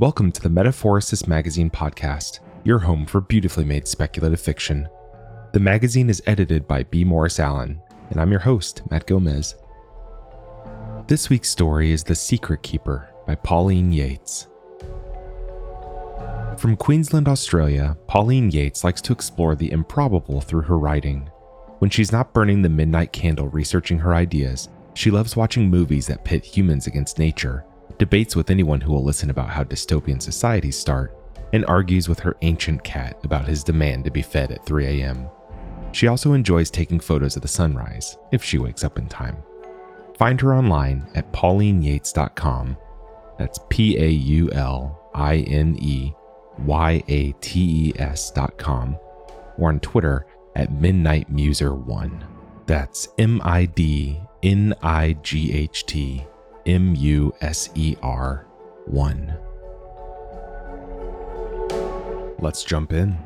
Welcome to the Metaphorosis Magazine podcast, your home for beautifully made speculative fiction. The magazine is edited by B. Morris Allen, and I'm your host, Matt Gomez. This week's story is The Secret Keeper by Pauline Yates. From Queensland, Australia, Pauline Yates likes to explore the improbable through her writing. When she's not burning the midnight candle researching her ideas, she loves watching movies that pit humans against nature debates with anyone who will listen about how dystopian societies start, and argues with her ancient cat about his demand to be fed at 3 a.m. She also enjoys taking photos of the sunrise, if she wakes up in time. Find her online at paulineyates.com. That's P A U L I N E Y A T E S.com, or on Twitter at MidnightMuser1. That's M I D N I G H T M U S E R 1. Let's jump in.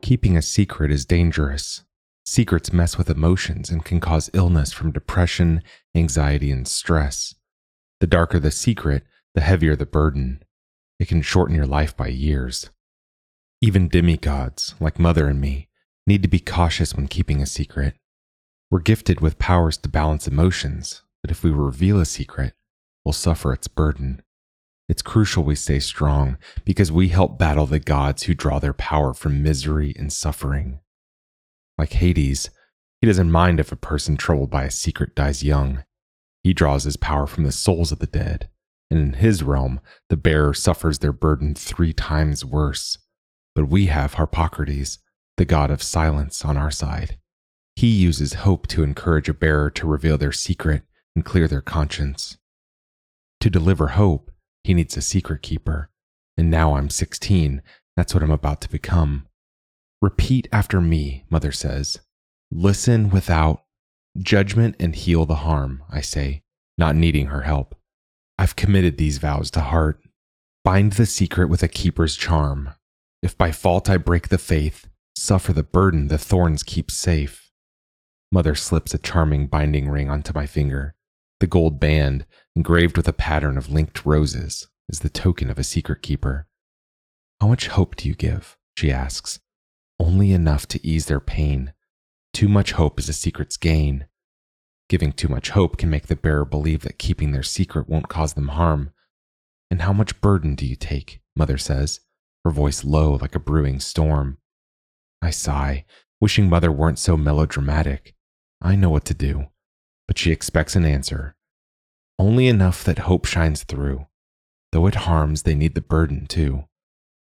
Keeping a secret is dangerous. Secrets mess with emotions and can cause illness from depression, anxiety, and stress. The darker the secret, the heavier the burden. It can shorten your life by years. Even demigods, like Mother and me, need to be cautious when keeping a secret. We're gifted with powers to balance emotions, but if we reveal a secret, we'll suffer its burden. It's crucial we stay strong because we help battle the gods who draw their power from misery and suffering. Like Hades, he doesn't mind if a person troubled by a secret dies young. He draws his power from the souls of the dead, and in his realm, the bearer suffers their burden three times worse. But we have Harpocrates, the god of silence, on our side. He uses hope to encourage a bearer to reveal their secret and clear their conscience. To deliver hope, he needs a secret keeper. And now I'm 16. That's what I'm about to become. Repeat after me, Mother says. Listen without judgment and heal the harm, I say, not needing her help. I've committed these vows to heart. Bind the secret with a keeper's charm. If by fault I break the faith, suffer the burden the thorns keep safe. Mother slips a charming binding ring onto my finger. The gold band, engraved with a pattern of linked roses, is the token of a secret keeper. How much hope do you give? she asks. Only enough to ease their pain. Too much hope is a secret's gain. Giving too much hope can make the bearer believe that keeping their secret won't cause them harm. And how much burden do you take? Mother says, her voice low like a brewing storm. I sigh, wishing Mother weren't so melodramatic. I know what to do, but she expects an answer. Only enough that hope shines through. Though it harms, they need the burden too.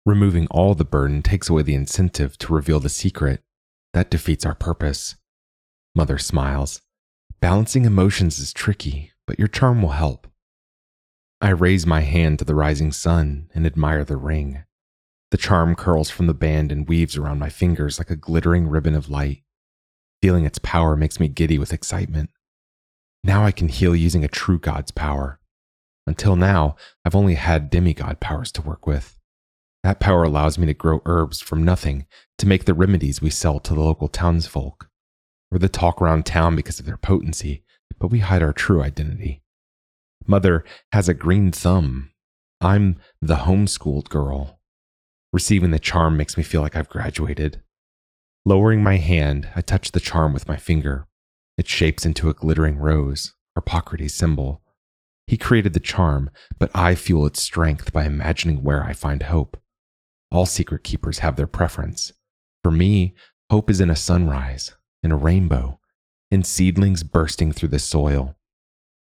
Removing all the burden takes away the incentive to reveal the secret. That defeats our purpose. Mother smiles. Balancing emotions is tricky, but your charm will help. I raise my hand to the rising sun and admire the ring. The charm curls from the band and weaves around my fingers like a glittering ribbon of light. Feeling its power makes me giddy with excitement. Now I can heal using a true god's power. Until now, I've only had demigod powers to work with. That power allows me to grow herbs from nothing to make the remedies we sell to the local townsfolk. We're the talk around town because of their potency, but we hide our true identity. Mother has a green thumb. I'm the homeschooled girl. Receiving the charm makes me feel like I've graduated. Lowering my hand, I touch the charm with my finger. It shapes into a glittering rose, Harpocrates' symbol. He created the charm, but I fuel its strength by imagining where I find hope. All secret keepers have their preference. For me, hope is in a sunrise, in a rainbow, in seedlings bursting through the soil.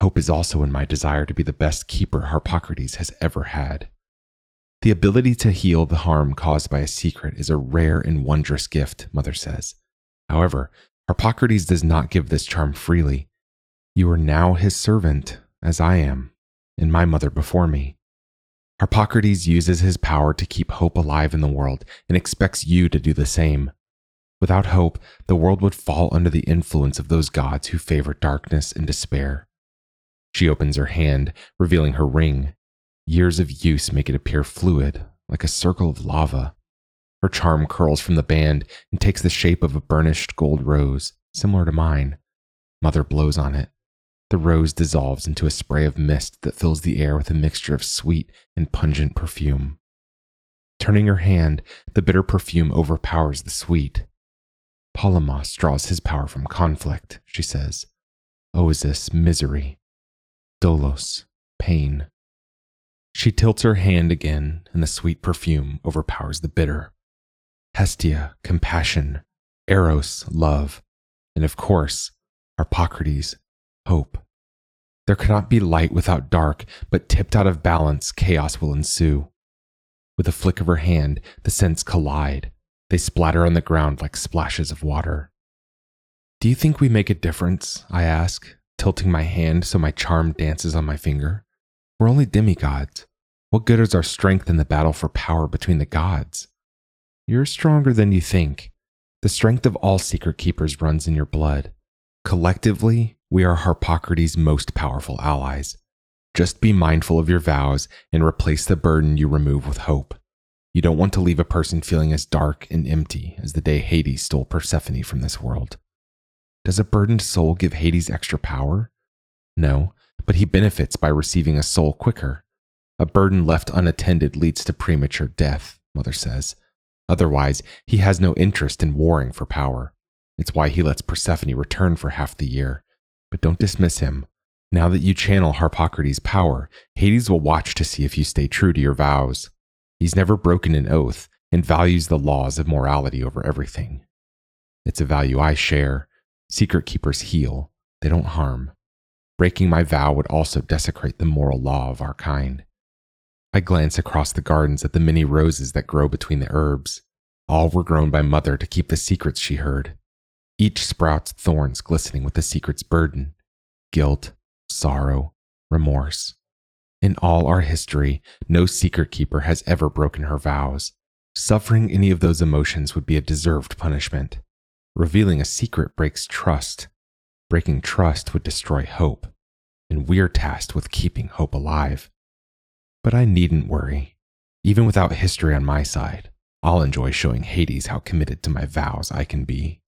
Hope is also in my desire to be the best keeper Harpocrates has ever had. The ability to heal the harm caused by a secret is a rare and wondrous gift, Mother says. However, Harpocrates does not give this charm freely. You are now his servant, as I am, and my mother before me. Harpocrates uses his power to keep hope alive in the world and expects you to do the same. Without hope, the world would fall under the influence of those gods who favor darkness and despair. She opens her hand, revealing her ring, Years of use make it appear fluid, like a circle of lava. Her charm curls from the band and takes the shape of a burnished gold rose, similar to mine. Mother blows on it. the rose dissolves into a spray of mist that fills the air with a mixture of sweet and pungent perfume. Turning her hand, the bitter perfume overpowers the sweet. Polemos draws his power from conflict, she says. Oizys, misery. Dolos, pain. She tilts her hand again, and the sweet perfume overpowers the bitter. Hestia, compassion. Eros, love. And of course, Harpocrates, hope. There cannot be light without dark, but tipped out of balance, chaos will ensue. With a flick of her hand, the scents collide. They splatter on the ground like splashes of water. Do you think we make a difference? I ask, tilting my hand so my charm dances on my finger. We're only demigods. What good is our strength in the battle for power between the gods? You're stronger than you think. The strength of all secret keepers runs in your blood. Collectively, we are Harpocrates' most powerful allies. Just be mindful of your vows and replace the burden you remove with hope. You don't want to leave a person feeling as dark and empty as the day Hades stole Persephone from this world. Does a burdened soul give Hades extra power? No, but he benefits by receiving a soul quicker. A burden left unattended leads to premature death, Mother says. Otherwise, he has no interest in warring for power. It's why he lets Persephone return for half the year. But don't dismiss him. Now that you channel Harpocrates' power, Hades will watch to see if you stay true to your vows. He's never broken an oath and values the laws of morality over everything. It's a value I share. Secret keepers heal, they don't harm. Breaking my vow would also desecrate the moral law of our kind. I glance across the gardens at the many roses that grow between the herbs. All were grown by Mother to keep the secrets she heard. Each sprouts thorns glistening with the secret's burden guilt, sorrow, remorse. In all our history, no secret keeper has ever broken her vows. Suffering any of those emotions would be a deserved punishment. Revealing a secret breaks trust. Breaking trust would destroy hope. And we're tasked with keeping hope alive. But I needn't worry. Even without history on my side, I'll enjoy showing Hades how committed to my vows I can be.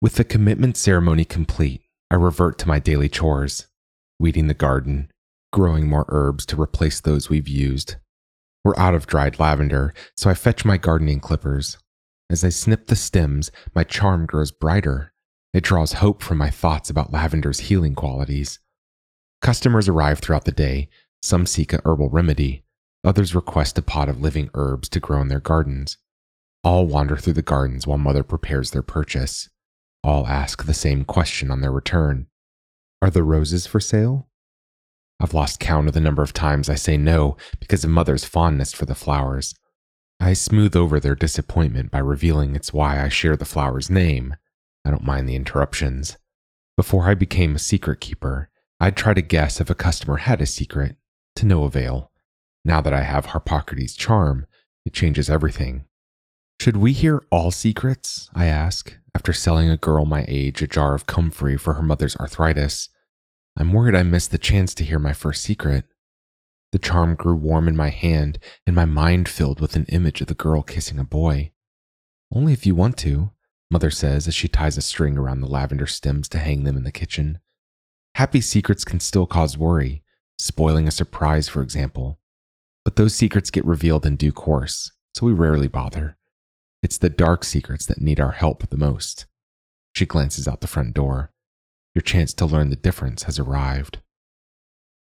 With the commitment ceremony complete, I revert to my daily chores weeding the garden, growing more herbs to replace those we've used. We're out of dried lavender, so I fetch my gardening clippers. As I snip the stems, my charm grows brighter. It draws hope from my thoughts about lavender's healing qualities. Customers arrive throughout the day. Some seek a herbal remedy. Others request a pot of living herbs to grow in their gardens. All wander through the gardens while Mother prepares their purchase all ask the same question on their return Are the roses for sale? I've lost count of the number of times I say no because of mother's fondness for the flowers. I smooth over their disappointment by revealing it's why I share the flower's name. I don't mind the interruptions. Before I became a secret keeper, I'd try to guess if a customer had a secret, to no avail. Now that I have Harpocrates' charm, it changes everything. Should we hear all secrets? I ask, after selling a girl my age a jar of comfrey for her mother's arthritis. I'm worried I missed the chance to hear my first secret. The charm grew warm in my hand, and my mind filled with an image of the girl kissing a boy. Only if you want to, Mother says as she ties a string around the lavender stems to hang them in the kitchen. Happy secrets can still cause worry, spoiling a surprise, for example. But those secrets get revealed in due course, so we rarely bother. It's the dark secrets that need our help the most. She glances out the front door. Your chance to learn the difference has arrived.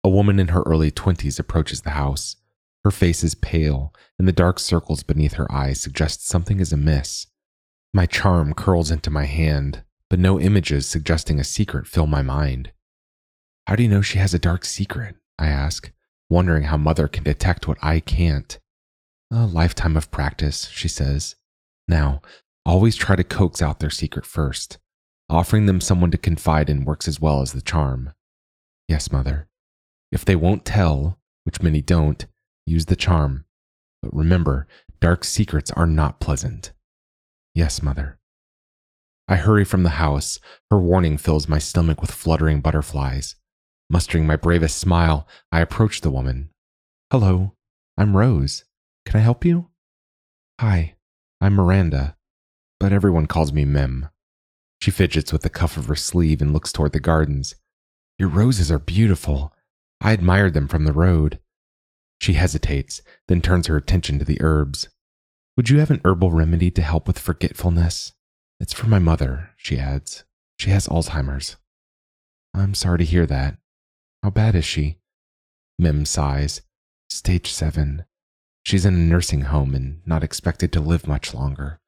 A woman in her early 20s approaches the house. Her face is pale, and the dark circles beneath her eyes suggest something is amiss. My charm curls into my hand, but no images suggesting a secret fill my mind. How do you know she has a dark secret? I ask, wondering how Mother can detect what I can't. A lifetime of practice, she says. Now, always try to coax out their secret first. Offering them someone to confide in works as well as the charm. Yes, mother. If they won't tell, which many don't, use the charm. But remember, dark secrets are not pleasant. Yes, mother. I hurry from the house. Her warning fills my stomach with fluttering butterflies. Mustering my bravest smile, I approach the woman. Hello, I'm Rose. Can I help you? Hi, I'm Miranda, but everyone calls me Mim. She fidgets with the cuff of her sleeve and looks toward the gardens. Your roses are beautiful. I admired them from the road. She hesitates, then turns her attention to the herbs. Would you have an herbal remedy to help with forgetfulness? It's for my mother, she adds. She has Alzheimer's. I'm sorry to hear that. How bad is she? Mim sighs. Stage seven. She's in a nursing home and not expected to live much longer.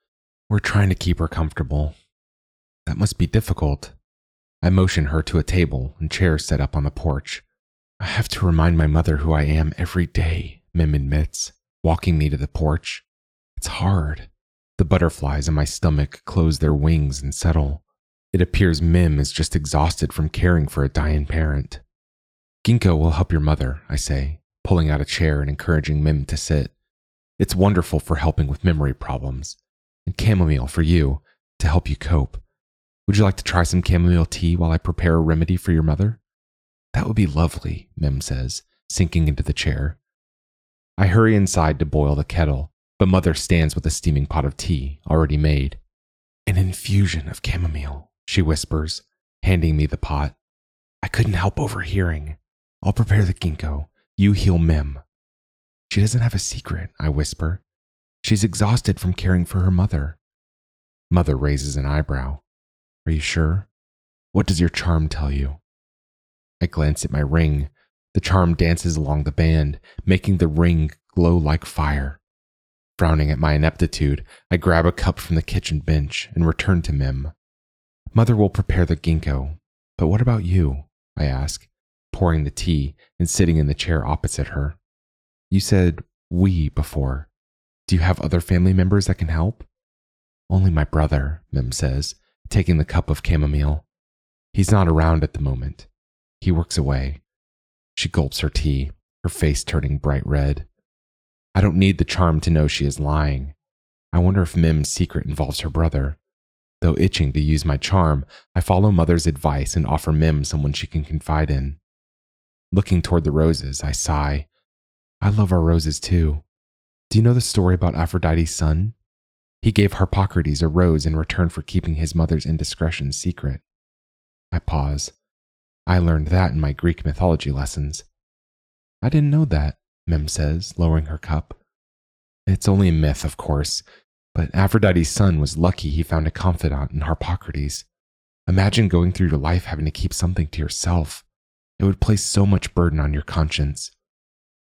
We're trying to keep her comfortable. That must be difficult. I motion her to a table and chairs set up on the porch. I have to remind my mother who I am every day, Mim admits, walking me to the porch. It's hard. The butterflies in my stomach close their wings and settle. It appears Mim is just exhausted from caring for a dying parent. Ginkgo will help your mother, I say, pulling out a chair and encouraging Mim to sit. It's wonderful for helping with memory problems. And chamomile for you, to help you cope. Would you like to try some chamomile tea while I prepare a remedy for your mother? That would be lovely, Mim says, sinking into the chair. I hurry inside to boil the kettle, but Mother stands with a steaming pot of tea already made. An infusion of chamomile, she whispers, handing me the pot. I couldn't help overhearing. I'll prepare the ginkgo. You heal Mim. She doesn't have a secret, I whisper. She's exhausted from caring for her mother. Mother raises an eyebrow. Are you sure? What does your charm tell you? I glance at my ring. The charm dances along the band, making the ring glow like fire. Frowning at my ineptitude, I grab a cup from the kitchen bench and return to Mim. Mother will prepare the ginkgo, but what about you? I ask, pouring the tea and sitting in the chair opposite her. You said we before. Do you have other family members that can help? Only my brother, Mim says, taking the cup of chamomile. He's not around at the moment. He works away. She gulps her tea, her face turning bright red. I don't need the charm to know she is lying. I wonder if Mim's secret involves her brother. Though itching to use my charm, I follow Mother's advice and offer Mim someone she can confide in. Looking toward the roses, I sigh. I love our roses too. Do you know the story about Aphrodite's son? He gave Harpocrates a rose in return for keeping his mother's indiscretion secret. I pause. I learned that in my Greek mythology lessons. I didn't know that, Mim says, lowering her cup. It's only a myth, of course, but Aphrodite's son was lucky he found a confidant in Harpocrates. Imagine going through your life having to keep something to yourself. It would place so much burden on your conscience.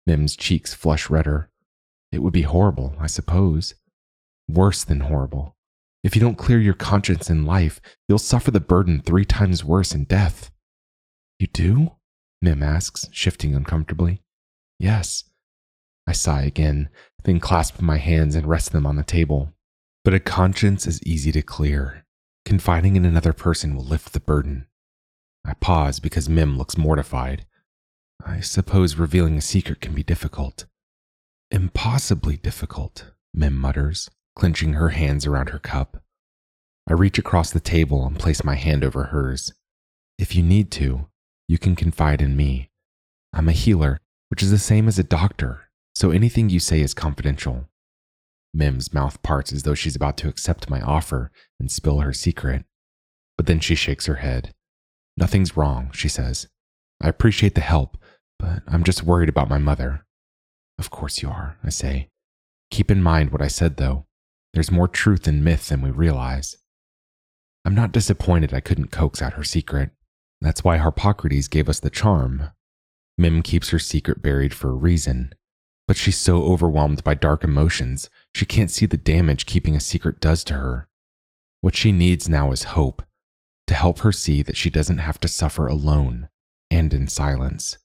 Mim's cheeks flush redder. It would be horrible, I suppose. Worse than horrible. If you don't clear your conscience in life, you'll suffer the burden three times worse in death. You do? Mim asks, shifting uncomfortably. Yes. I sigh again, then clasp my hands and rest them on the table. But a conscience is easy to clear. Confiding in another person will lift the burden. I pause because Mim looks mortified. I suppose revealing a secret can be difficult. Impossibly difficult, Mim mutters, clenching her hands around her cup. I reach across the table and place my hand over hers. If you need to, you can confide in me. I'm a healer, which is the same as a doctor, so anything you say is confidential. Mim's mouth parts as though she's about to accept my offer and spill her secret. But then she shakes her head. Nothing's wrong, she says. I appreciate the help, but I'm just worried about my mother. Of course you are, I say. Keep in mind what I said, though. There's more truth in myth than we realize. I'm not disappointed I couldn't coax out her secret. That's why Harpocrates gave us the charm. Mim keeps her secret buried for a reason, but she's so overwhelmed by dark emotions, she can't see the damage keeping a secret does to her. What she needs now is hope, to help her see that she doesn't have to suffer alone and in silence.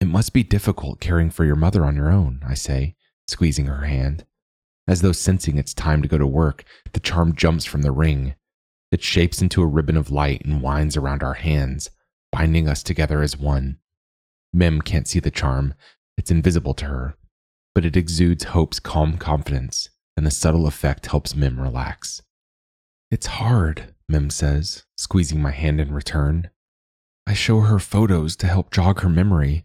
It must be difficult caring for your mother on your own, I say, squeezing her hand. As though sensing it's time to go to work, the charm jumps from the ring. It shapes into a ribbon of light and winds around our hands, binding us together as one. Mim can't see the charm, it's invisible to her, but it exudes Hope's calm confidence, and the subtle effect helps Mim relax. It's hard, Mim says, squeezing my hand in return. I show her photos to help jog her memory.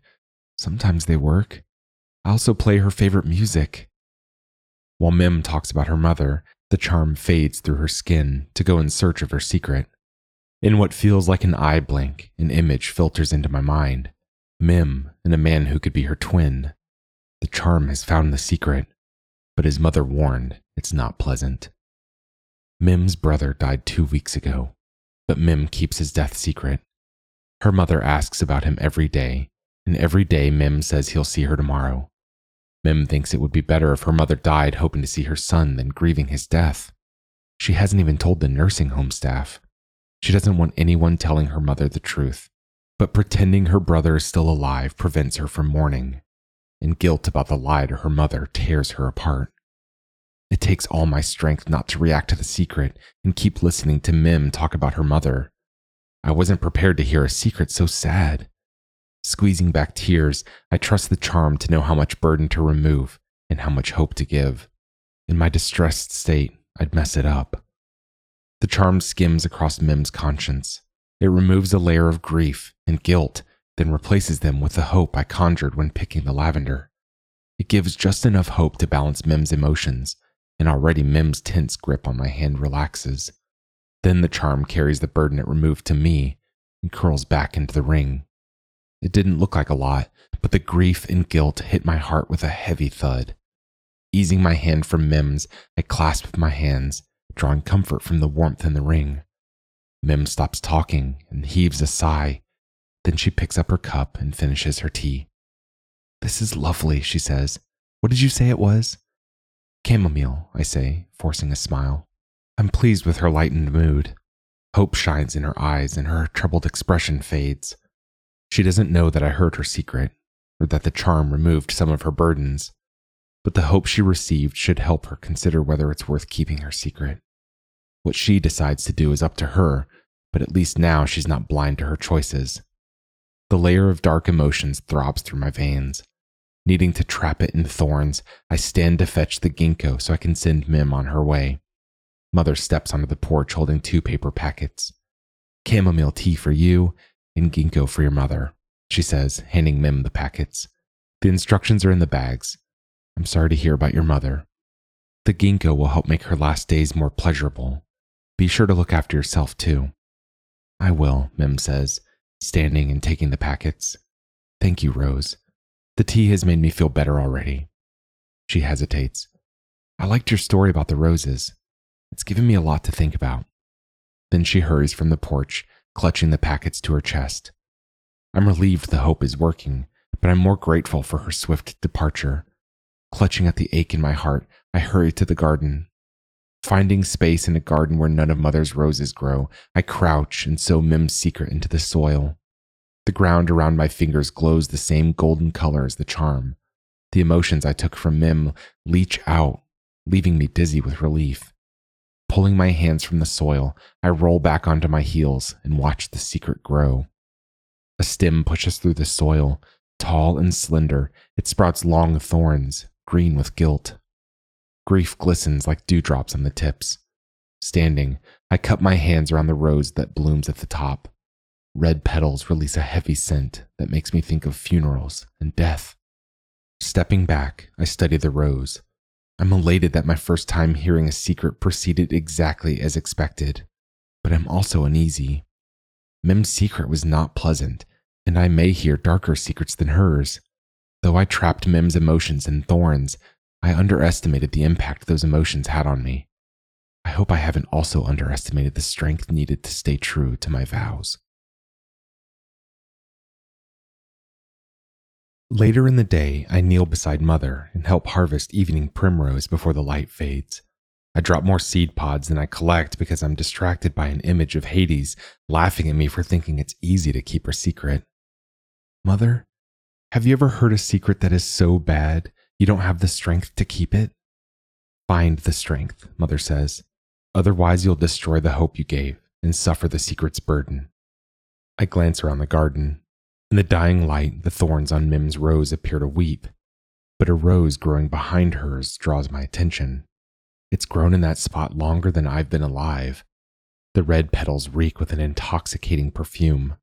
Sometimes they work. I also play her favorite music. While Mim talks about her mother, The charm fades through her skin to go in search of her secret. In what feels like an eye blink, an image filters into my mind Mim and a man who could be her twin. The charm has found the secret, but his mother warned it's not pleasant. Mim's brother died two weeks ago, but Mim keeps his death secret. Her mother asks about him every day, and every day Mim says he'll see her tomorrow. Mim thinks it would be better if her mother died hoping to see her son than grieving his death. She hasn't even told the nursing home staff. She doesn't want anyone telling her mother the truth, but pretending her brother is still alive prevents her from mourning, and guilt about the lie to her mother tears her apart. It takes all my strength not to react to the secret and keep listening to Mim talk about her mother. I wasn't prepared to hear a secret so sad. Squeezing back tears, I trust the charm to know how much burden to remove and how much hope to give. In my distressed state, I'd mess it up. The charm skims across Mim's conscience. It removes a layer of grief and guilt, then replaces them with the hope I conjured when picking the lavender. It gives just enough hope to balance Mim's emotions, and already Mim's tense grip on my hand relaxes. Then the charm carries the burden it removed to me and curls back into the ring. It didn't look like a lot, but the grief and guilt hit my heart with a heavy thud. Easing my hand from Mim's, I clasped my hands drawing comfort from the warmth in the ring. Mim stops talking and heaves a sigh. Then she picks up her cup and finishes her tea. This is lovely, she says. What did you say it was? Chamomile, I say, forcing a smile. I'm pleased with her lightened mood. Hope shines in her eyes and her troubled expression fades. She doesn't know that I heard her secret, or that the charm removed some of her burdens but the hope she received should help her consider whether it's worth keeping her secret. What she decides to do is up to her, but at least now she's not blind to her choices. The layer of dark emotions throbs through my veins. Needing to trap it in thorns, I stand to fetch the ginkgo so I can send Mim on her way. Mother steps onto the porch holding two paper packets. Chamomile tea for you and ginkgo for your mother, she says, handing Mim the packets. The instructions are in the bags. I'm sorry to hear about your mother. The ginkgo will help make her last days more pleasurable. Be sure to look after yourself, too. I will, Mim says, standing and taking the packets. Thank you, Rose. The tea has made me feel better already. She hesitates. I liked your story about the roses. It's given me a lot to think about. Then she hurries from the porch, clutching the packets to her chest. I'm relieved the hope is working, but I'm more grateful for her swift departure Clutching at the ache in my heart, I hurry to the garden. Finding space in a garden where none of Mother's roses grow, I crouch and sow Mim's secret into the soil. The ground around my fingers glows the same golden color as the charm. The emotions I took from Mim leach out, leaving me dizzy with relief. Pulling my hands from the soil, I roll back onto my heels and watch the secret grow. A stem pushes through the soil, tall and slender. It sprouts long thorns, green with guilt. Grief glistens like dewdrops on the tips. Standing, I cup my hands around the rose that blooms at the top. Red petals release a heavy scent that makes me think of funerals and death. Stepping back, I study the rose. I'm elated that my first time hearing a secret proceeded exactly as expected, but I'm also uneasy. Mim's secret was not pleasant, and I may hear darker secrets than hers. Though I trapped Mim's emotions in thorns, I underestimated the impact those emotions had on me. I hope I haven't also underestimated the strength needed to stay true to my vows. Later in the day, I kneel beside Mother and help harvest evening primrose before the light fades. I drop more seed pods than I collect because I'm distracted by an image of Hades laughing at me for thinking it's easy to keep her secret. Mother, have you ever heard a secret that is so bad you don't have the strength to keep it? Find the strength, Mother says. Otherwise, you'll destroy the hope you gave and suffer the secret's burden. I glance around the garden. In the dying light, the thorns on Mim's rose appear to weep, but a rose growing behind hers draws my attention. It's grown in that spot longer than I've been alive. The red petals reek with an intoxicating perfume.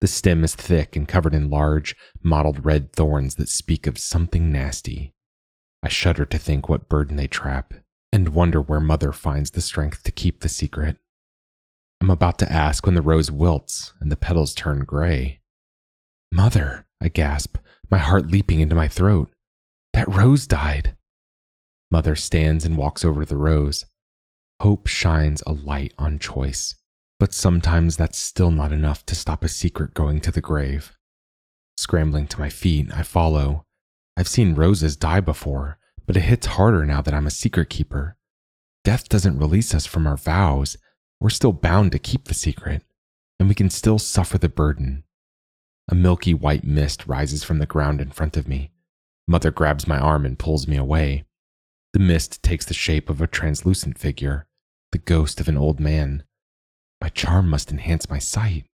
The stem is thick and covered in large, mottled red thorns that speak of something nasty. I shudder to think what burden they trap and wonder where Mother finds the strength to keep the secret. I'm about to ask when the rose wilts and the petals turn gray. Mother, I gasp, my heart leaping into my throat. That rose died. Mother stands and walks over to the rose. Hope shines a light on choice, but sometimes that's still not enough to stop a secret going to the grave. Scrambling to my feet, I follow. I've seen roses die before, but it hits harder now that I'm a secret keeper. Death doesn't release us from our vows. We're still bound to keep the secret, and we can still suffer the burden. A milky white mist rises from the ground in front of me. Mother grabs my arm and pulls me away. The mist takes the shape of a translucent figure, the ghost of an old man. My charm must enhance my sight.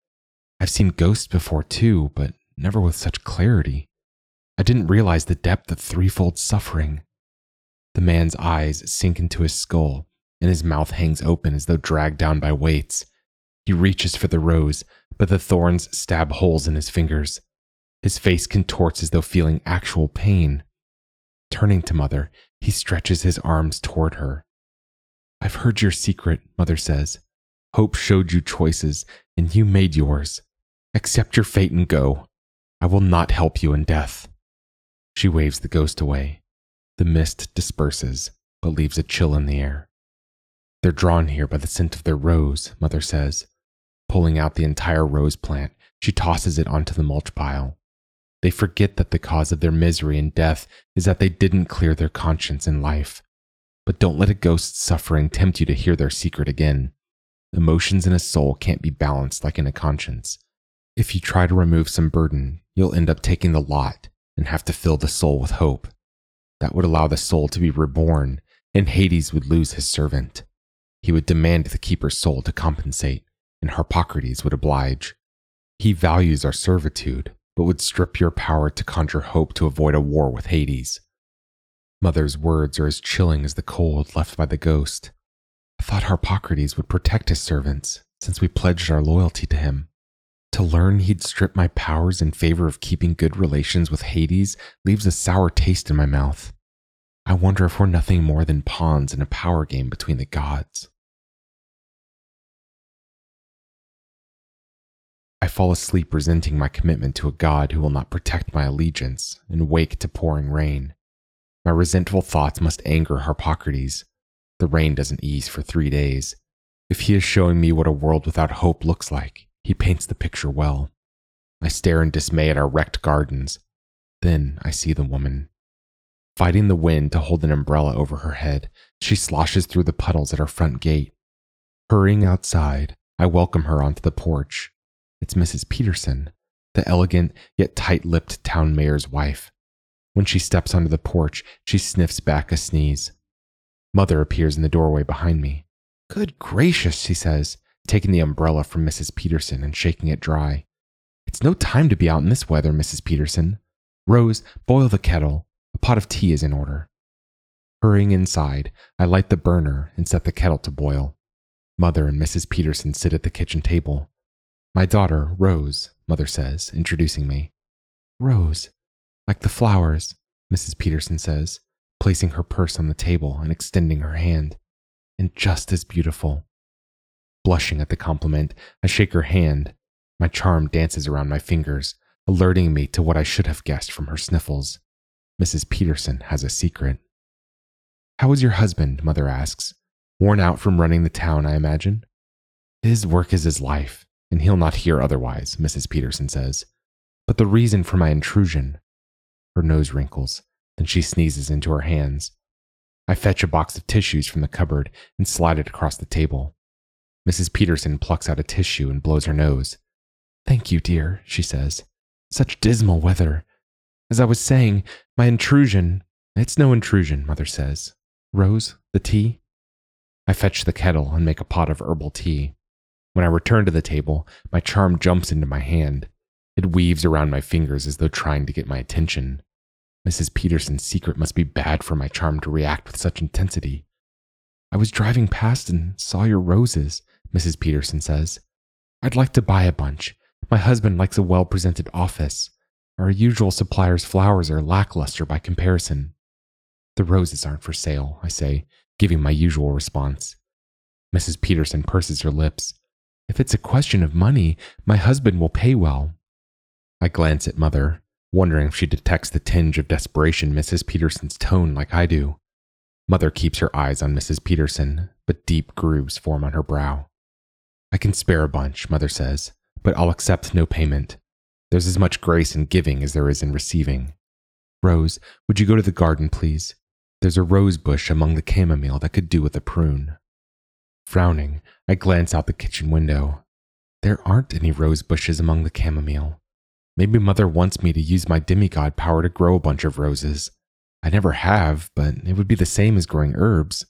I've seen ghosts before too, but never with such clarity. I didn't realize the depth of threefold suffering. The man's eyes sink into his skull, and his mouth hangs open as though dragged down by weights. He reaches for the rose, but the thorns stab holes in his fingers. His face contorts as though feeling actual pain. Turning to Mother, he stretches his arms toward her. I've heard your secret, Mother says. Hope showed you choices, and you made yours. Accept your fate and go. I will not help you in death. She waves the ghost away. The mist disperses, but leaves a chill in the air. They're drawn here by the scent of their rose, Mother says. Pulling out the entire rose plant, she tosses it onto the mulch pile. They forget that the cause of their misery and death is that they didn't clear their conscience in life. But don't let a ghost's suffering tempt you to hear their secret again. Emotions in a soul can't be balanced like in a conscience. If you try to remove some burden, you'll end up taking the lot and have to fill the soul with hope. That would allow the soul to be reborn, and Hades would lose his servant. He would demand the keeper's soul to compensate, and Harpocrates would oblige. He values our servitude, but would strip your power to conjure hope to avoid a war with Hades. Mother's words are as chilling as the cold left by the ghost. I thought Harpocrates would protect his servants, since we pledged our loyalty to him. To learn he'd strip my powers in favor of keeping good relations with Hades leaves a sour taste in my mouth. I wonder if we're nothing more than pawns in a power game between the gods. I fall asleep resenting my commitment to a god who will not protect my allegiance and wake to pouring rain. My resentful thoughts must anger Harpocrates. The rain doesn't ease for three days. If he is showing me what a world without hope looks like, he paints the picture well. I stare in dismay at our wrecked gardens. Then I see the woman. Fighting the wind to hold an umbrella over her head, she sloshes through the puddles at our front gate. Hurrying outside, I welcome her onto the porch it's Mrs. Peterson, the elegant yet tight lipped town mayor's wife. When she steps onto the porch, she sniffs back a sneeze. Mother appears in the doorway behind me. Good gracious, she says, taking the umbrella from Mrs. Peterson and shaking it dry. It's no time to be out in this weather, Mrs. Peterson. Rose, boil the kettle. A pot of tea is in order. Hurrying inside, I light the burner and set the kettle to boil. Mother and Mrs. Peterson sit at the kitchen table. My daughter, Rose, Mother says, introducing me. Rose, like the flowers, Mrs. Peterson says, placing her purse on the table and extending her hand. And just as beautiful. Blushing at the compliment, I shake her hand. My charm dances around my fingers, alerting me to what I should have guessed from her sniffles. Mrs. Peterson has a secret. How is your husband? Mother asks. Worn out from running the town, I imagine. His work is his life and he'll not hear otherwise, Mrs. Peterson says. But the reason for my intrusion. Her nose wrinkles, then she sneezes into her hands. I fetch a box of tissues from the cupboard and slide it across the table. Mrs. Peterson plucks out a tissue and blows her nose. Thank you, dear, she says. Such dismal weather. As I was saying, my intrusion. It's no intrusion, Mother says. Rose, the tea? I fetch the kettle and make a pot of herbal tea. When I return to the table, my charm jumps into my hand. It weaves around my fingers as though trying to get my attention. Mrs. Peterson's secret must be bad for my charm to react with such intensity. I was driving past and saw your roses, Mrs. Peterson says. I'd like to buy a bunch. My husband likes a well presented office. Our usual supplier's flowers are lackluster by comparison. The roses aren't for sale, I say, giving my usual response. Mrs. Peterson purses her lips. If it's a question of money, my husband will pay well. I glance at Mother, wondering if she detects the tinge of desperation in Mrs. Peterson's tone like I do. Mother keeps her eyes on Mrs. Peterson, but deep grooves form on her brow. I can spare a bunch, Mother says, but I'll accept no payment. There's as much grace in giving as there is in receiving. Rose, would you go to the garden, please? There's a rose bush among the chamomile that could do with a prune. Frowning, I glance out the kitchen window. There aren't any rose bushes among the chamomile. Maybe Mother wants me to use my demigod power to grow a bunch of roses. I never have, but it would be the same as growing herbs.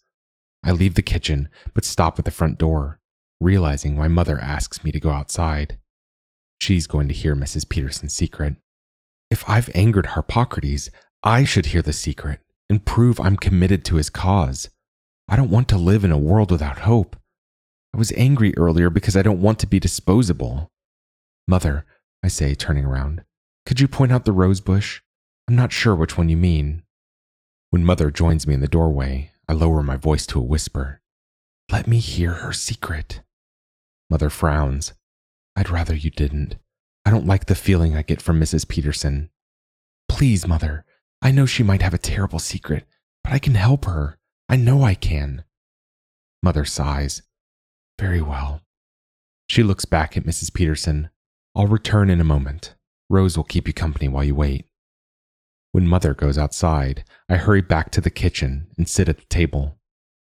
I leave the kitchen, but stop at the front door, realizing why Mother asks me to go outside. She's going to hear Mrs. Peterson's secret. If I've angered Harpocrates, I should hear the secret and prove I'm committed to his cause. I don't want to live in a world without hope. I was angry earlier because I don't want to be disposable. Mother, I say, turning around, could you point out the rose bush? I'm not sure which one you mean. When Mother joins me in the doorway, I lower my voice to a whisper. Let me hear her secret. Mother frowns. I'd rather you didn't. I don't like the feeling I get from Mrs. Peterson. Please, Mother, I know she might have a terrible secret, but I can help her. I know I can. Mother sighs. Very well. She looks back at Mrs. Peterson. I'll return in a moment. Rose will keep you company while you wait. When mother goes outside, I hurry back to the kitchen and sit at the table.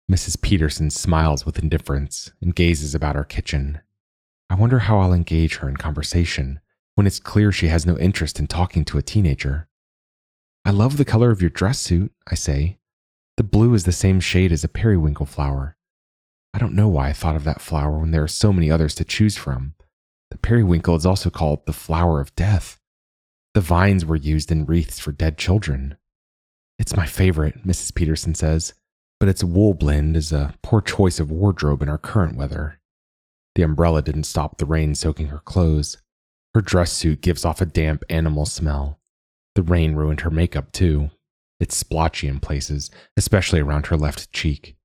Mrs. Peterson smiles with indifference and gazes about our kitchen. I wonder how I'll engage her in conversation when it's clear she has no interest in talking to a teenager. I love the color of your dress suit, I say. The blue is the same shade as a periwinkle flower. I don't know why I thought of that flower when there are so many others to choose from. The periwinkle is also called the flower of death. The vines were used in wreaths for dead children. It's my favorite, Mrs. Peterson says, but its wool blend is a poor choice of wardrobe in our current weather. The umbrella didn't stop the rain soaking her clothes. Her dress suit gives off a damp animal smell. The rain ruined her makeup, too. It's splotchy in places, especially around her left cheek.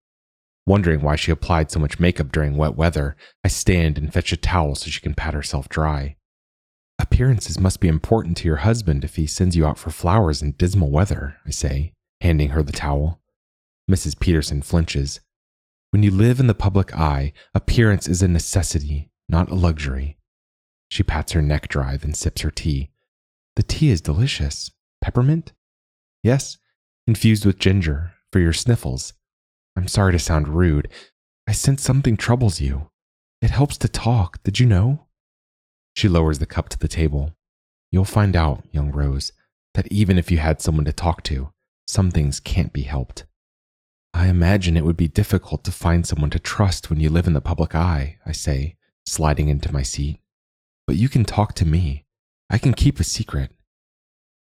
Wondering why she applied so much makeup during wet weather, I stand and fetch a towel so she can pat herself dry. Appearances must be important to your husband if he sends you out for flowers in dismal weather, I say, handing her the towel. Mrs. Peterson flinches. When you live in the public eye, appearance is a necessity, not a luxury. She pats her neck dry, then sips her tea. The tea is delicious. Peppermint? Yes, infused with ginger, for your sniffles. I'm sorry to sound rude. I sense something troubles you. It helps to talk, did you know? She lowers the cup to the table. You'll find out, young Rose, that even if you had someone to talk to, some things can't be helped. I imagine it would be difficult to find someone to trust when you live in the public eye, I say, sliding into my seat. But you can talk to me. I can keep a secret.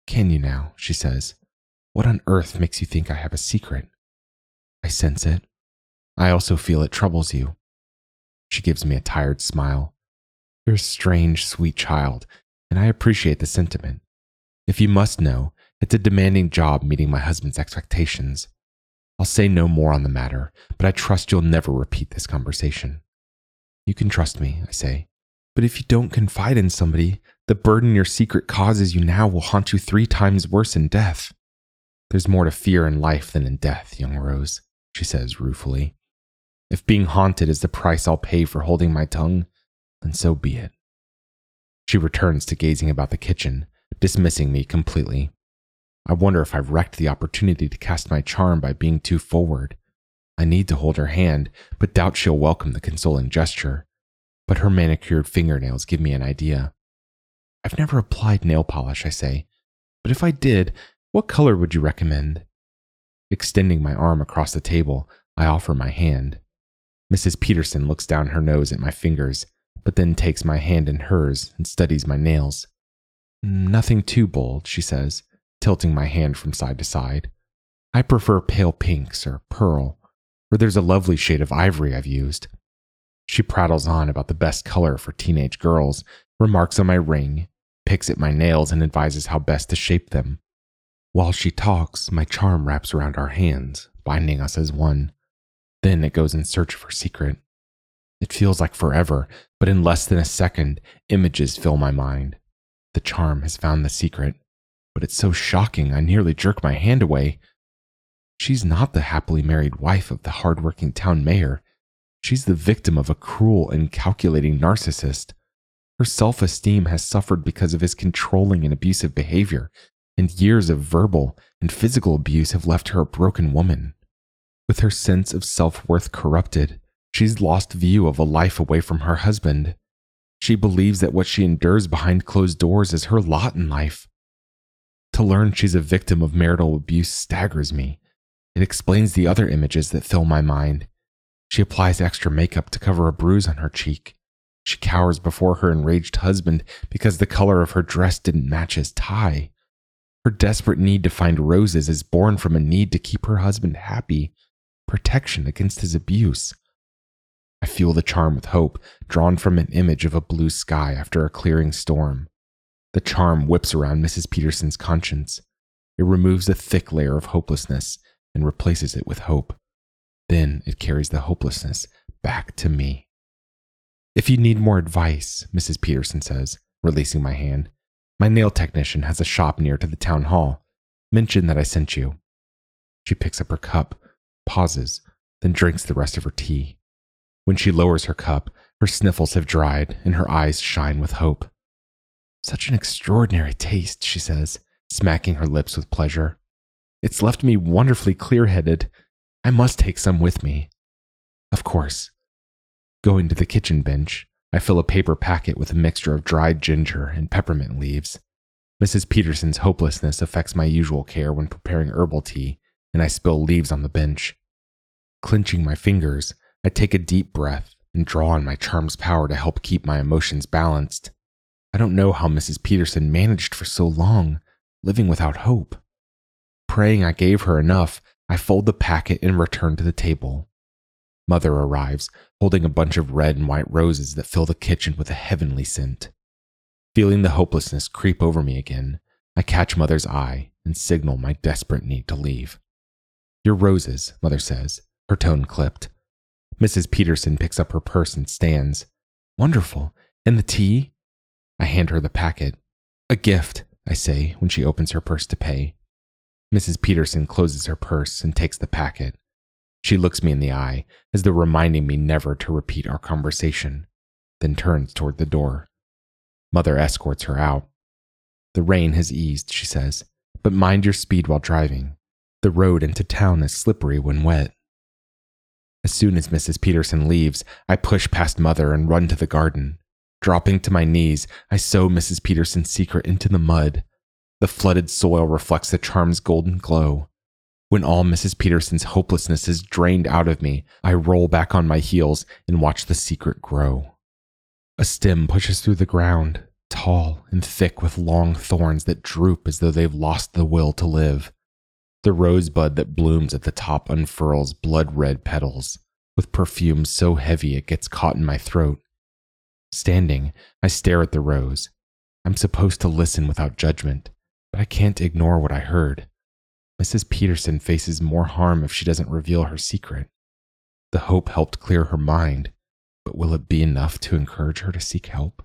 Can you now? She says. What on earth makes you think I have a secret? I sense it. I also feel it troubles you. She gives me a tired smile. You're a strange, sweet child, and I appreciate the sentiment. If you must know, it's a demanding job meeting my husband's expectations. I'll say no more on the matter, but I trust you'll never repeat this conversation. You can trust me, I say. But if you don't confide in somebody, the burden your secret causes you now will haunt you three times worse in death. There's more to fear in life than in death, young Rose, she says ruefully. If being haunted is the price I'll pay for holding my tongue, then so be it. She returns to gazing about the kitchen, dismissing me completely. I wonder if I've wrecked the opportunity to cast my charm by being too forward. I need to hold her hand, but doubt she'll welcome the consoling gesture. But her manicured fingernails give me an idea. I've never applied nail polish, I say, but if I did, what color would you recommend? Extending my arm across the table, I offer my hand. Mrs. Peterson looks down her nose at my fingers but then takes my hand in hers and studies my nails. Nothing too bold, she says, tilting my hand from side to side. I prefer pale pinks or pearl, or there's a lovely shade of ivory I've used. She prattles on about the best color for teenage girls, remarks on my ring, picks at my nails, and advises how best to shape them. While she talks, my charm wraps around our hands, binding us as one. Then it goes in search of her secret. It feels like forever, but in less than a second, images fill my mind. The charm has found the secret, but it's so shocking I nearly jerk my hand away. She's not the happily married wife of the hard-working town mayor. She's the victim of a cruel and calculating narcissist. Her self esteem has suffered because of his controlling and abusive behavior, and years of verbal and physical abuse have left her a broken woman. With her sense of self worth corrupted, she's lost view of a life away from her husband. She believes that what she endures behind closed doors is her lot in life. To learn she's a victim of marital abuse staggers me. It explains the other images that fill my mind she applies extra makeup to cover a bruise on her cheek. She cowers before her enraged husband because the color of her dress didn't match his tie. Her desperate need to find roses is born from a need to keep her husband happy, protection against his abuse. I feel the charm with hope, drawn from an image of a blue sky after a clearing storm. The charm whips around Mrs. Peterson's conscience. It removes a thick layer of hopelessness and replaces it with hope. Then it carries the hopelessness back to me. If you need more advice, Mrs. Peterson says, releasing my hand, my nail technician has a shop near to the town hall. Mention that I sent you. She picks up her cup, pauses, then drinks the rest of her tea. When she lowers her cup, her sniffles have dried and her eyes shine with hope. Such an extraordinary taste, she says, smacking her lips with pleasure. It's left me wonderfully clear headed I must take some with me. Of course. Going to the kitchen bench, I fill a paper packet with a mixture of dried ginger and peppermint leaves. Mrs. Peterson's hopelessness affects my usual care when preparing herbal tea, and I spill leaves on the bench. Clenching my fingers, I take a deep breath and draw on my charm's power to help keep my emotions balanced. I don't know how Mrs. Peterson managed for so long, living without hope. Praying I gave her enough, I fold the packet and return to the table. Mother arrives, holding a bunch of red and white roses that fill the kitchen with a heavenly scent. Feeling the hopelessness creep over me again, I catch Mother's eye and signal my desperate need to leave. Your roses, Mother says, her tone clipped. Mrs. Peterson picks up her purse and stands. Wonderful. And the tea? I hand her the packet. A gift, I say when she opens her purse to pay. Mrs. Peterson closes her purse and takes the packet. She looks me in the eye, as though reminding me never to repeat our conversation, then turns toward the door. Mother escorts her out. The rain has eased, she says, but mind your speed while driving. The road into town is slippery when wet. As soon as Mrs. Peterson leaves, I push past Mother and run to the garden. Dropping to my knees, I sow Mrs. Peterson's secret into the mud, the flooded soil reflects the charm's golden glow. When all Mrs. Peterson's hopelessness is drained out of me, I roll back on my heels and watch the secret grow. A stem pushes through the ground, tall and thick with long thorns that droop as though they've lost the will to live. The rosebud that blooms at the top unfurls blood red petals, with perfume so heavy it gets caught in my throat. Standing, I stare at the rose. I'm supposed to listen without judgment but I can't ignore what I heard. Mrs. Peterson faces more harm if she doesn't reveal her secret. The hope helped clear her mind, but will it be enough to encourage her to seek help?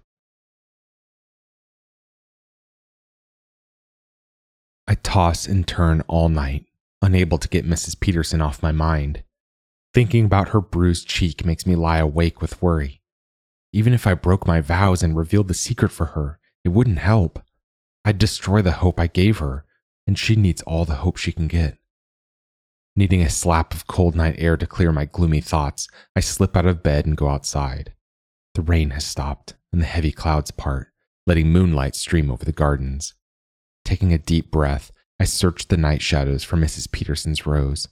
I toss and turn all night, unable to get Mrs. Peterson off my mind. Thinking about her bruised cheek makes me lie awake with worry. Even if I broke my vows and revealed the secret for her, it wouldn't help. I'd destroy the hope I gave her, and she needs all the hope she can get. Needing a slap of cold night air to clear my gloomy thoughts, I slip out of bed and go outside. The rain has stopped, and the heavy clouds part, letting moonlight stream over the gardens. Taking a deep breath, I search the night shadows for Mrs. Peterson's rose.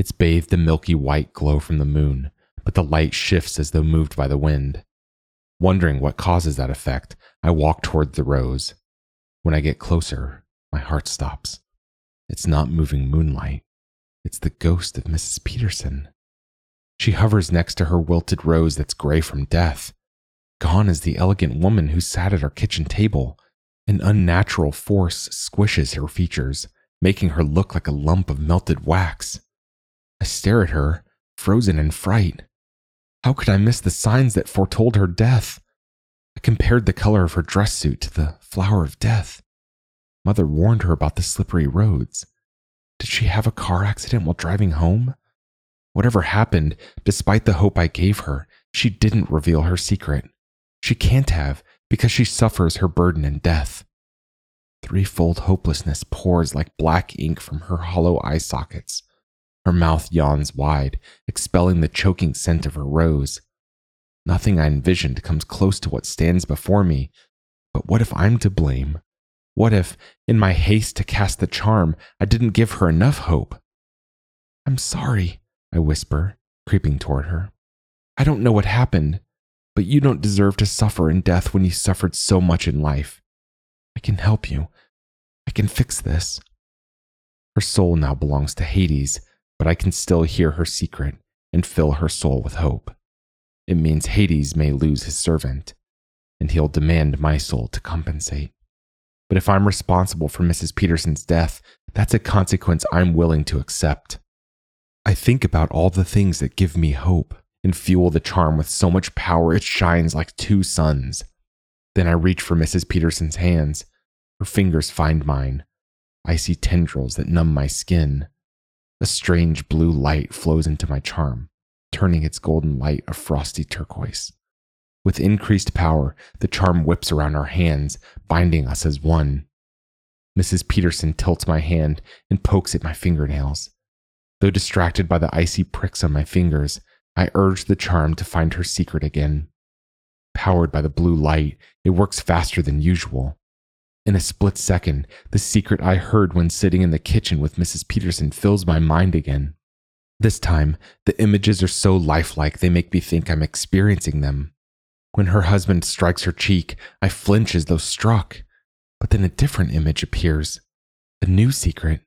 It's bathed in milky white glow from the moon, but the light shifts as though moved by the wind. Wondering what causes that effect, I walk toward the rose. When I get closer, my heart stops. It's not moving moonlight. It's the ghost of Mrs. Peterson. She hovers next to her wilted rose that's gray from death. Gone is the elegant woman who sat at our kitchen table. An unnatural force squishes her features, making her look like a lump of melted wax. I stare at her, frozen in fright. How could I miss the signs that foretold her death? I compared the color of her dress suit to the flower of death. Mother warned her about the slippery roads. Did she have a car accident while driving home? Whatever happened, despite the hope I gave her, she didn't reveal her secret. She can't have because she suffers her burden in death. Threefold hopelessness pours like black ink from her hollow eye sockets. Her mouth yawns wide, expelling the choking scent of her rose. Nothing I envisioned comes close to what stands before me. But what if I'm to blame? What if, in my haste to cast the charm, I didn't give her enough hope? I'm sorry, I whisper, creeping toward her. I don't know what happened, but you don't deserve to suffer in death when you suffered so much in life. I can help you. I can fix this. Her soul now belongs to Hades, but I can still hear her secret and fill her soul with hope. It means Hades may lose his servant, and he'll demand my soul to compensate. But if I'm responsible for Mrs. Peterson's death, that's a consequence I'm willing to accept. I think about all the things that give me hope and fuel the charm with so much power it shines like two suns. Then I reach for Mrs. Peterson's hands. Her fingers find mine. Icy tendrils that numb my skin. A strange blue light flows into my charm, turning its golden light a frosty turquoise. With increased power, the charm whips around our hands, binding us as one. Mrs. Peterson tilts my hand and pokes at my fingernails. Though distracted by the icy pricks on my fingers, I urge the charm to find her secret again. Powered by the blue light, it works faster than usual. In a split second, the secret I heard when sitting in the kitchen with Mrs. Peterson fills my mind again. This time, the images are so lifelike they make me think I'm experiencing them. When her husband strikes her cheek, I flinch as though struck. But then a different image appears a new secret.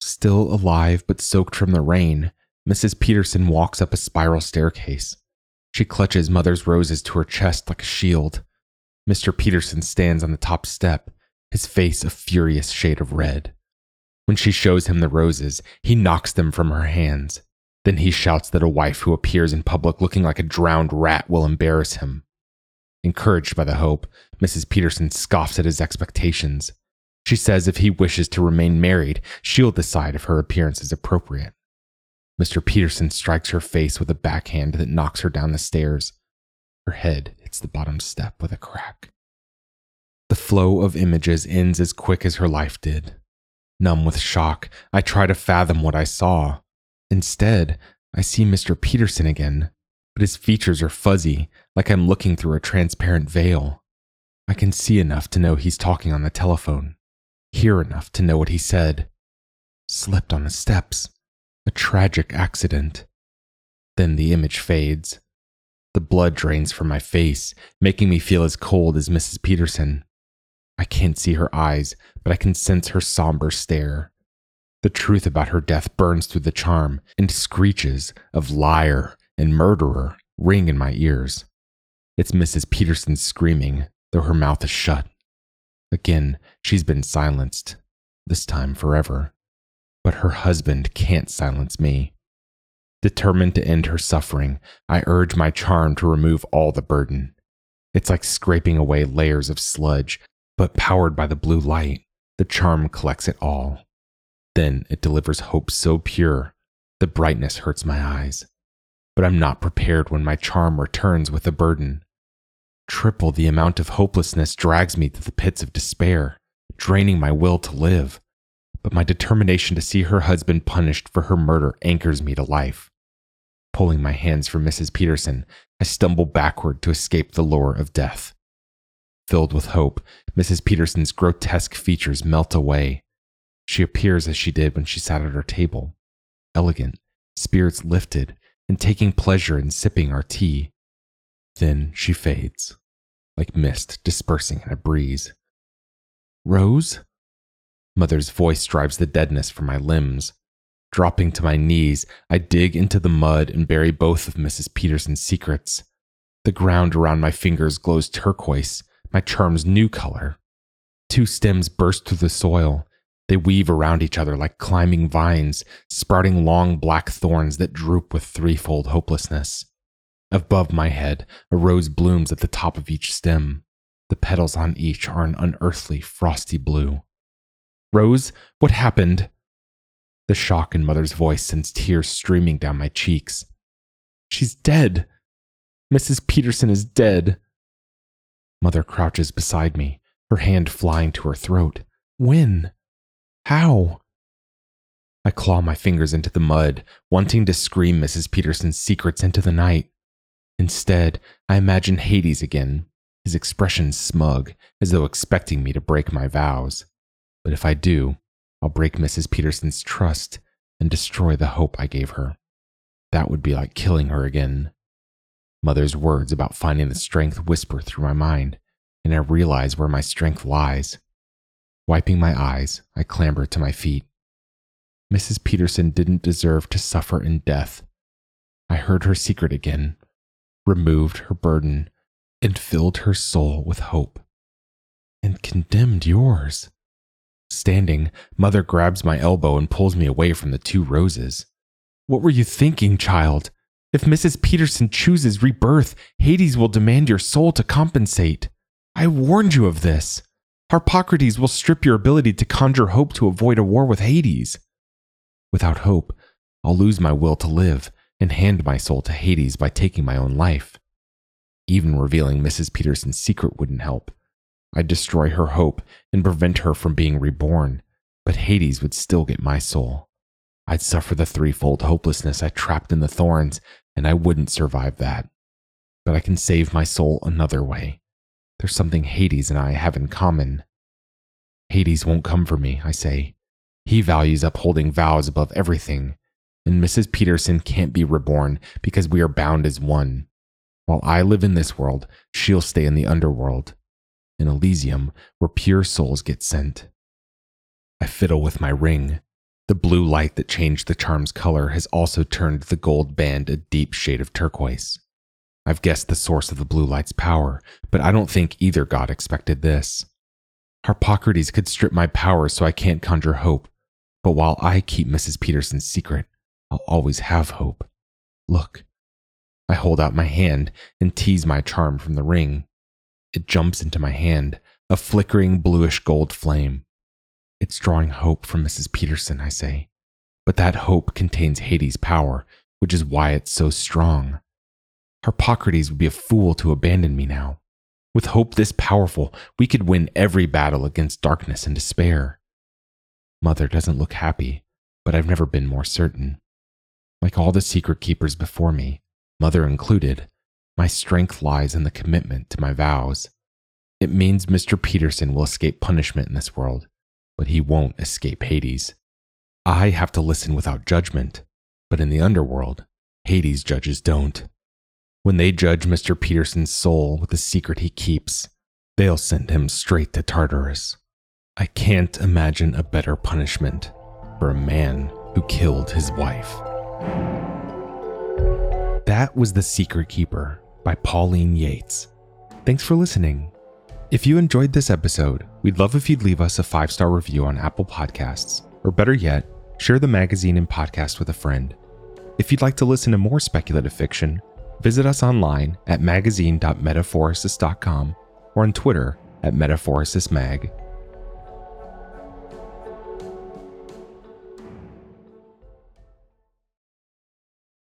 Still alive but soaked from the rain, Mrs. Peterson walks up a spiral staircase. She clutches Mother's roses to her chest like a shield. Mr. Peterson stands on the top step, his face a furious shade of red. When she shows him the roses, he knocks them from her hands. Then he shouts that a wife who appears in public looking like a drowned rat will embarrass him. Encouraged by the hope, Mrs. Peterson scoffs at his expectations. She says if he wishes to remain married, she'll decide if her appearance is appropriate. Mr. Peterson strikes her face with a backhand that knocks her down the stairs. Her head hits the bottom step with a crack. The flow of images ends as quick as her life did. Numb with shock, I try to fathom what I saw. Instead, I see Mr. Peterson again, but his features are fuzzy, like I'm looking through a transparent veil. I can see enough to know he's talking on the telephone, hear enough to know what he said. Slipped on the steps. A tragic accident. Then the image fades. The blood drains from my face, making me feel as cold as Mrs. Peterson. I can't see her eyes, but I can sense her somber stare. The truth about her death burns through the charm, and screeches of liar and murderer ring in my ears. It's Mrs. Peterson screaming, though her mouth is shut. Again, she's been silenced, this time forever but her husband can't silence me. Determined to end her suffering, I urge my charm to remove all the burden. It's like scraping away layers of sludge, but powered by the blue light, the charm collects it all. Then it delivers hope so pure, the brightness hurts my eyes. But I'm not prepared when my charm returns with a burden. Triple the amount of hopelessness drags me to the pits of despair, draining my will to live but my determination to see her husband punished for her murder anchors me to life. Pulling my hands from Mrs. Peterson, I stumble backward to escape the lure of death. Filled with hope, Mrs. Peterson's grotesque features melt away. She appears as she did when she sat at her table, elegant, spirits lifted, and taking pleasure in sipping our tea. Then she fades, like mist dispersing in a breeze. Rose? Mother's voice drives the deadness from my limbs. Dropping to my knees, I dig into the mud and bury both of Mrs. Peterson's secrets. The ground around my fingers glows turquoise, my charm's new color. Two stems burst through the soil, They weave around each other like climbing vines, sprouting long black thorns that droop with threefold hopelessness. Above my head, a rose blooms at the top of each stem. The petals on each are an unearthly, frosty blue. Rose, what happened? The shock in Mother's voice sends tears streaming down my cheeks. She's dead. Mrs. Peterson is dead. Mother crouches beside me, her hand flying to her throat. When? How? I claw my fingers into the mud, wanting to scream Mrs. Peterson's secrets into the night. Instead, I imagine Hades again, his expression smug, as though expecting me to break my vows. But if I do, I'll break Mrs. Peterson's trust and destroy the hope I gave her. That would be like killing her again. Mother's words about finding the strength whisper through my mind, and I realize where my strength lies. Wiping my eyes, I clamber to my feet. Mrs. Peterson didn't deserve to suffer in death. I heard her secret again, removed her burden, and filled her soul with hope, and condemned yours. Standing, Mother grabs my elbow and pulls me away from the two roses. What were you thinking, child? If Mrs. Peterson chooses rebirth, Hades will demand your soul to compensate. I warned you of this. Harpocrates will strip your ability to conjure hope to avoid a war with Hades. Without hope, I'll lose my will to live and hand my soul to Hades by taking my own life. Even revealing Mrs. Peterson's secret wouldn't help. I'd destroy her hope and prevent her from being reborn, but Hades would still get my soul. I'd suffer the threefold hopelessness I trapped in the thorns, and I wouldn't survive that. But I can save my soul another way. There's something Hades and I have in common. Hades won't come for me, I say. He values upholding vows above everything, and Mrs. Peterson can't be reborn because we are bound as one. While I live in this world, she'll stay in the underworld, in Elysium, where pure souls get sent. I fiddle with my ring. The blue light that changed the charm's color has also turned the gold band a deep shade of turquoise. I've guessed the source of the blue light's power, but I don't think either god expected this. Harpocrates could strip my powers so I can't conjure hope, but while I keep Mrs. Peterson's secret, I'll always have hope. Look. I hold out my hand and tease my charm from the ring. It jumps into my hand, a flickering bluish gold flame. It's drawing hope from Mrs. Peterson, I say. But that hope contains Hades' power, which is why it's so strong. Harpocrates would be a fool to abandon me now. With hope this powerful, we could win every battle against darkness and despair. Mother doesn't look happy, but I've never been more certain. Like all the secret keepers before me, Mother included, my strength lies in the commitment to my vows. It means Mr. Peterson will escape punishment in this world, but he won't escape Hades. I have to listen without judgment, but in the underworld, Hades judges don't. When they judge Mr. Peterson's soul with the secret he keeps, they'll send him straight to Tartarus. I can't imagine a better punishment for a man who killed his wife. That was The Secret Keeper by Pauline Yates. Thanks for listening. If you enjoyed this episode, we'd love if you'd leave us a five star review on Apple Podcasts, or better yet, share the magazine and podcast with a friend. If you'd like to listen to more speculative fiction, Visit us online at magazine.metaphorosis.com or on Twitter at metaphorosismag.